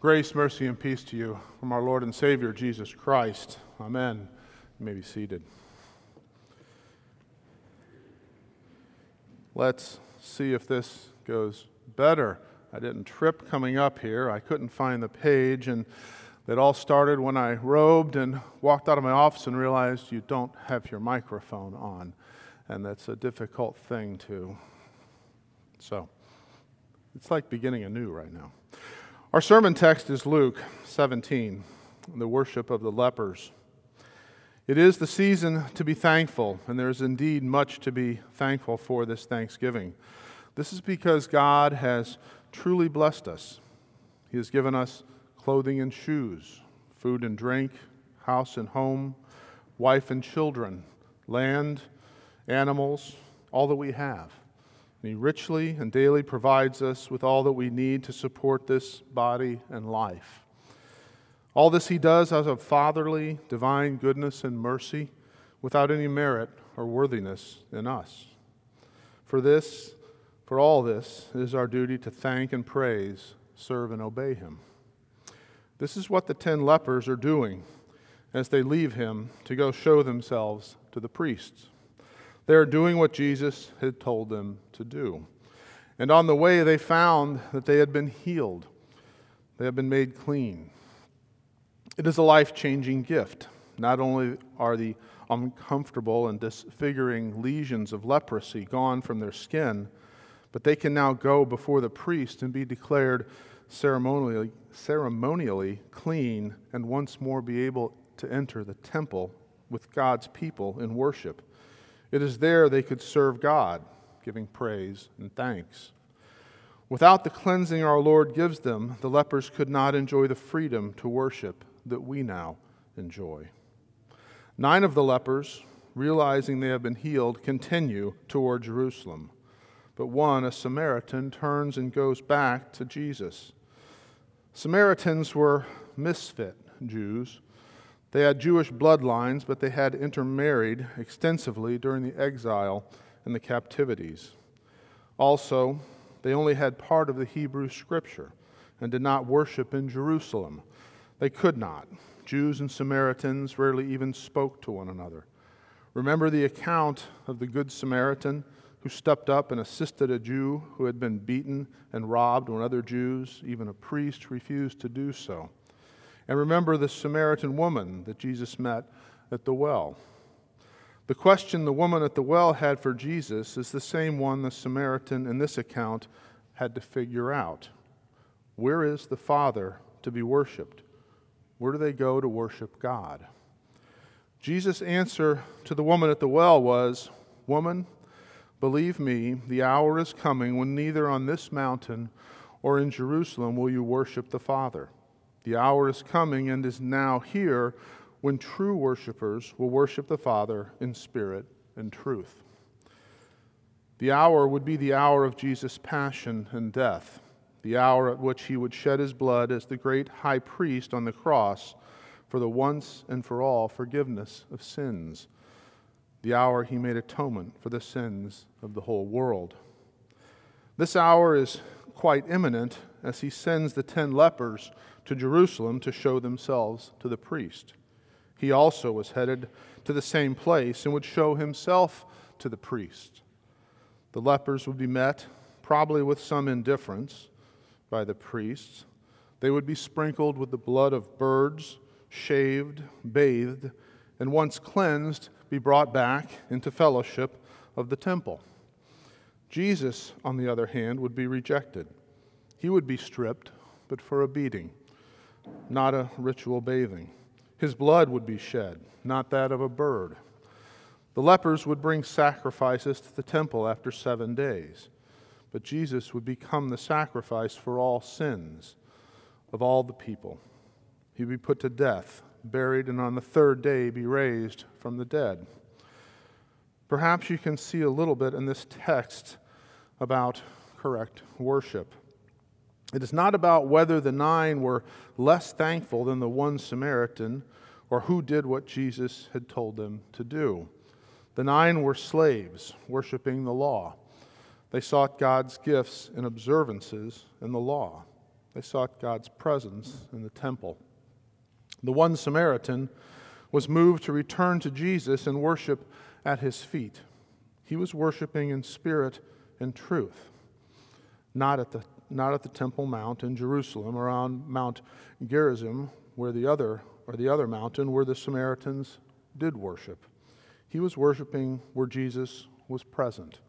Grace, mercy, and peace to you from our Lord and Savior Jesus Christ. Amen. You may be seated. Let's see if this goes better. I didn't trip coming up here. I couldn't find the page, and it all started when I robed and walked out of my office and realized you don't have your microphone on, and that's a difficult thing to. So, it's like beginning anew right now. Our sermon text is Luke 17, the worship of the lepers. It is the season to be thankful, and there is indeed much to be thankful for this Thanksgiving. This is because God has truly blessed us. He has given us clothing and shoes, food and drink, house and home, wife and children, land, animals, all that we have. And he richly and daily provides us with all that we need to support this body and life. All this he does out of fatherly, divine goodness and mercy without any merit or worthiness in us. For this, for all this, it is our duty to thank and praise, serve and obey him. This is what the ten lepers are doing as they leave him to go show themselves to the priests. They are doing what Jesus had told them to do. And on the way, they found that they had been healed, they had been made clean. It is a life changing gift. Not only are the uncomfortable and disfiguring lesions of leprosy gone from their skin, but they can now go before the priest and be declared ceremonially, ceremonially clean and once more be able to enter the temple with God's people in worship. It is there they could serve God, giving praise and thanks. Without the cleansing our Lord gives them, the lepers could not enjoy the freedom to worship that we now enjoy. Nine of the lepers, realizing they have been healed, continue toward Jerusalem. But one, a Samaritan, turns and goes back to Jesus. Samaritans were misfit Jews they had Jewish bloodlines, but they had intermarried extensively during the exile and the captivities. Also, they only had part of the Hebrew scripture and did not worship in Jerusalem. They could not. Jews and Samaritans rarely even spoke to one another. Remember the account of the Good Samaritan who stepped up and assisted a Jew who had been beaten and robbed when other Jews, even a priest, refused to do so. And remember the Samaritan woman that Jesus met at the well. The question the woman at the well had for Jesus is the same one the Samaritan in this account had to figure out. Where is the Father to be worshiped? Where do they go to worship God? Jesus' answer to the woman at the well was Woman, believe me, the hour is coming when neither on this mountain or in Jerusalem will you worship the Father. The hour is coming and is now here when true worshipers will worship the Father in spirit and truth. The hour would be the hour of Jesus' passion and death, the hour at which he would shed his blood as the great high priest on the cross for the once and for all forgiveness of sins, the hour he made atonement for the sins of the whole world. This hour is quite imminent as he sends the ten lepers to Jerusalem to show themselves to the priest. He also was headed to the same place and would show himself to the priest. The lepers would be met, probably with some indifference, by the priests. They would be sprinkled with the blood of birds, shaved, bathed, and once cleansed, be brought back into fellowship of the temple. Jesus, on the other hand, would be rejected. He would be stripped, but for a beating not a ritual bathing. His blood would be shed, not that of a bird. The lepers would bring sacrifices to the temple after seven days, but Jesus would become the sacrifice for all sins of all the people. He would be put to death, buried, and on the third day be raised from the dead. Perhaps you can see a little bit in this text about correct worship. It is not about whether the nine were less thankful than the one Samaritan or who did what Jesus had told them to do. The nine were slaves, worshiping the law. They sought God's gifts and observances in the law. They sought God's presence in the temple. The one Samaritan was moved to return to Jesus and worship at his feet. He was worshiping in spirit and truth, not at the, not at the Temple Mount in Jerusalem or on Mount Gerizim, where the other, or the other mountain where the Samaritans did worship. He was worshiping where Jesus was present.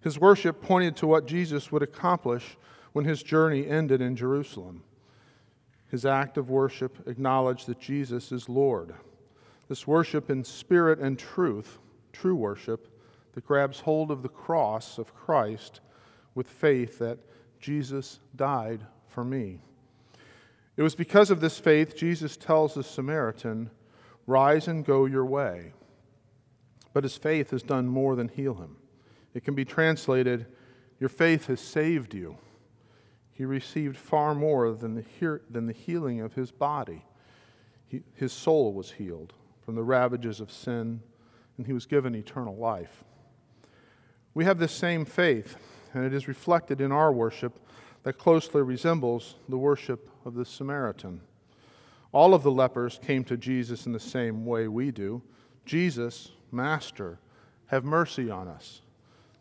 His worship pointed to what Jesus would accomplish when his journey ended in Jerusalem. His act of worship acknowledged that Jesus is Lord. This worship in spirit and truth, true worship, that grabs hold of the cross of Christ with faith that Jesus died for me. It was because of this faith Jesus tells the Samaritan, Rise and go your way. But his faith has done more than heal him. It can be translated, Your faith has saved you. He received far more than the, than the healing of his body. He, his soul was healed from the ravages of sin, and he was given eternal life. We have this same faith, and it is reflected in our worship that closely resembles the worship of the Samaritan. All of the lepers came to Jesus in the same way we do Jesus, Master, have mercy on us.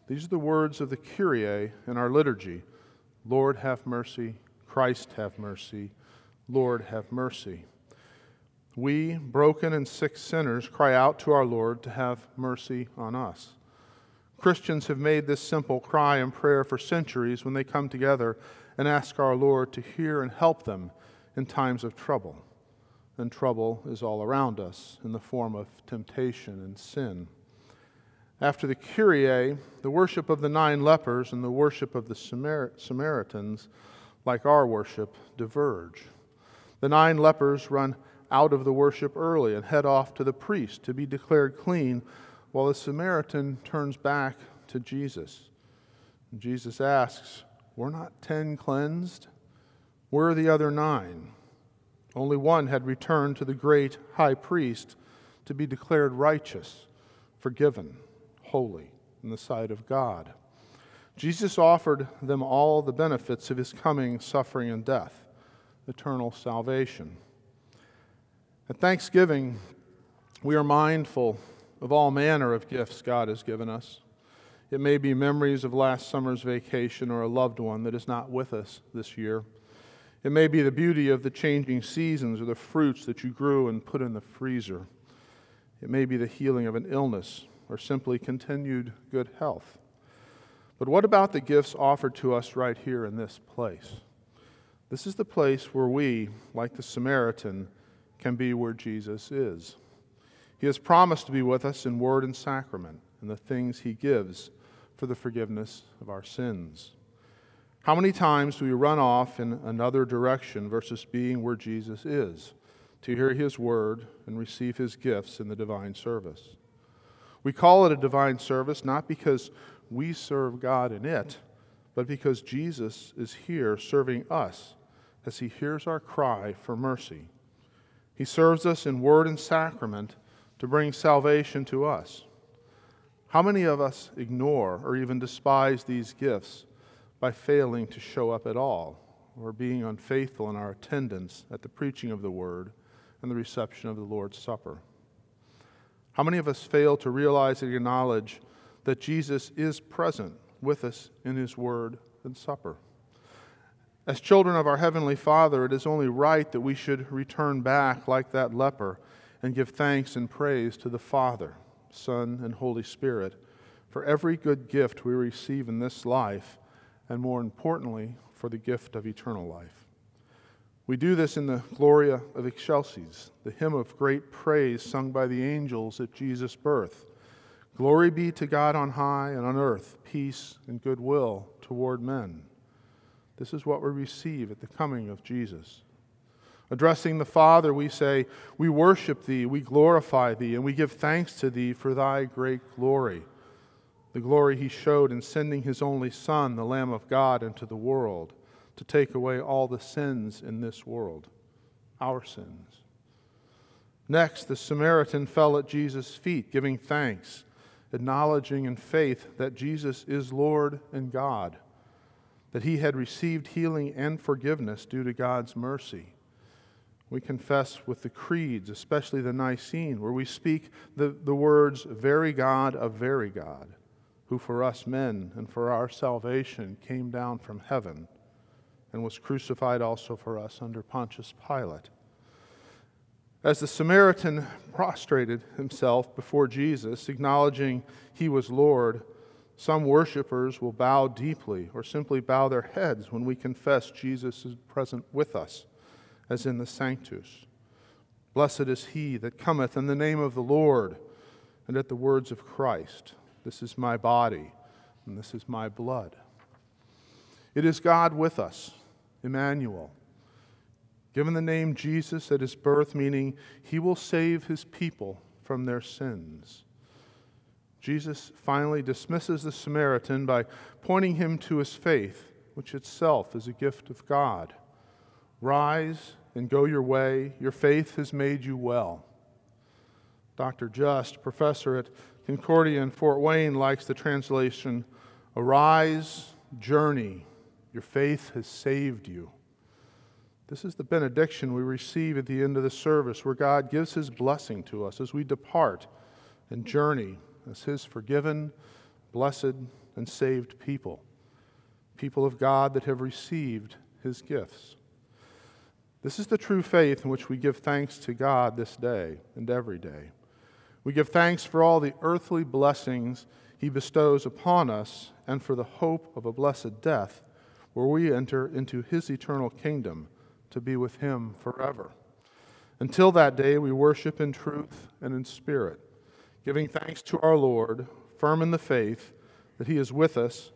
These are the words of the Kyrie in our liturgy Lord, have mercy. Christ, have mercy. Lord, have mercy. We, broken and sick sinners, cry out to our Lord to have mercy on us. Christians have made this simple cry and prayer for centuries when they come together and ask our Lord to hear and help them in times of trouble. And trouble is all around us in the form of temptation and sin. After the Kyrie, the worship of the nine lepers and the worship of the Samar- Samaritans, like our worship, diverge. The nine lepers run out of the worship early and head off to the priest to be declared clean while the Samaritan turns back to Jesus. And Jesus asks, Were not ten cleansed? Where are the other nine? Only one had returned to the great high priest to be declared righteous, forgiven, holy in the sight of God. Jesus offered them all the benefits of his coming, suffering, and death eternal salvation. At Thanksgiving, we are mindful of all manner of gifts God has given us. It may be memories of last summer's vacation or a loved one that is not with us this year. It may be the beauty of the changing seasons or the fruits that you grew and put in the freezer. It may be the healing of an illness or simply continued good health. But what about the gifts offered to us right here in this place? This is the place where we, like the Samaritan, can be where Jesus is. He has promised to be with us in word and sacrament and the things he gives for the forgiveness of our sins. How many times do we run off in another direction versus being where Jesus is to hear his word and receive his gifts in the divine service? We call it a divine service not because we serve God in it, but because Jesus is here serving us as he hears our cry for mercy. He serves us in word and sacrament to bring salvation to us. How many of us ignore or even despise these gifts by failing to show up at all or being unfaithful in our attendance at the preaching of the word and the reception of the Lord's Supper? How many of us fail to realize and acknowledge that Jesus is present with us in his word and supper? As children of our Heavenly Father, it is only right that we should return back like that leper and give thanks and praise to the Father, Son, and Holy Spirit for every good gift we receive in this life, and more importantly, for the gift of eternal life. We do this in the Gloria of Excelsis, the hymn of great praise sung by the angels at Jesus' birth. Glory be to God on high, and on earth peace and goodwill toward men. This is what we receive at the coming of Jesus. Addressing the Father, we say, We worship thee, we glorify thee, and we give thanks to thee for thy great glory. The glory he showed in sending his only Son, the Lamb of God, into the world to take away all the sins in this world, our sins. Next, the Samaritan fell at Jesus' feet, giving thanks, acknowledging in faith that Jesus is Lord and God. that he had received healing and forgiveness due to God's mercy. We confess with the creeds, especially the Nicene, where we speak the, the words, very God of very God, who for us men and for our salvation came down from heaven and was crucified also for us under Pontius Pilate. As the Samaritan prostrated himself before Jesus, acknowledging he was Lord, some worshippers will bow deeply or simply bow their heads when we confess Jesus is present with us as in the Sanctus. Blessed is he that cometh in the name of the Lord and at the words of Christ. This is my body and this is my blood. It is God with us, Emmanuel. Given the name Jesus at his birth, meaning he will save his people from their sins. Jesus finally dismisses the Samaritan by pointing him to his faith, which itself is a gift of God. Rise and go your way. Your faith has made you well. Dr. Just, professor at Concordia in Fort Wayne, likes the translation Arise, journey. Your faith has saved you. This is the benediction we receive at the end of the service, where God gives his blessing to us as we depart and journey as his forgiven, blessed, and saved people, people of God that have received his gifts. This is the true faith in which we give thanks to God this day and every day. We give thanks for all the earthly blessings He bestows upon us and for the hope of a blessed death where we enter into His eternal kingdom to be with Him forever. Until that day, we worship in truth and in spirit, giving thanks to our Lord, firm in the faith that He is with us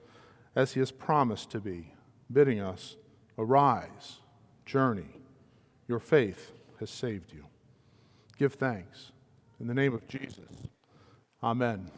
as He has promised to be, bidding us, Arise, journey your faith has saved you. Give thanks. In the name of Jesus, amen.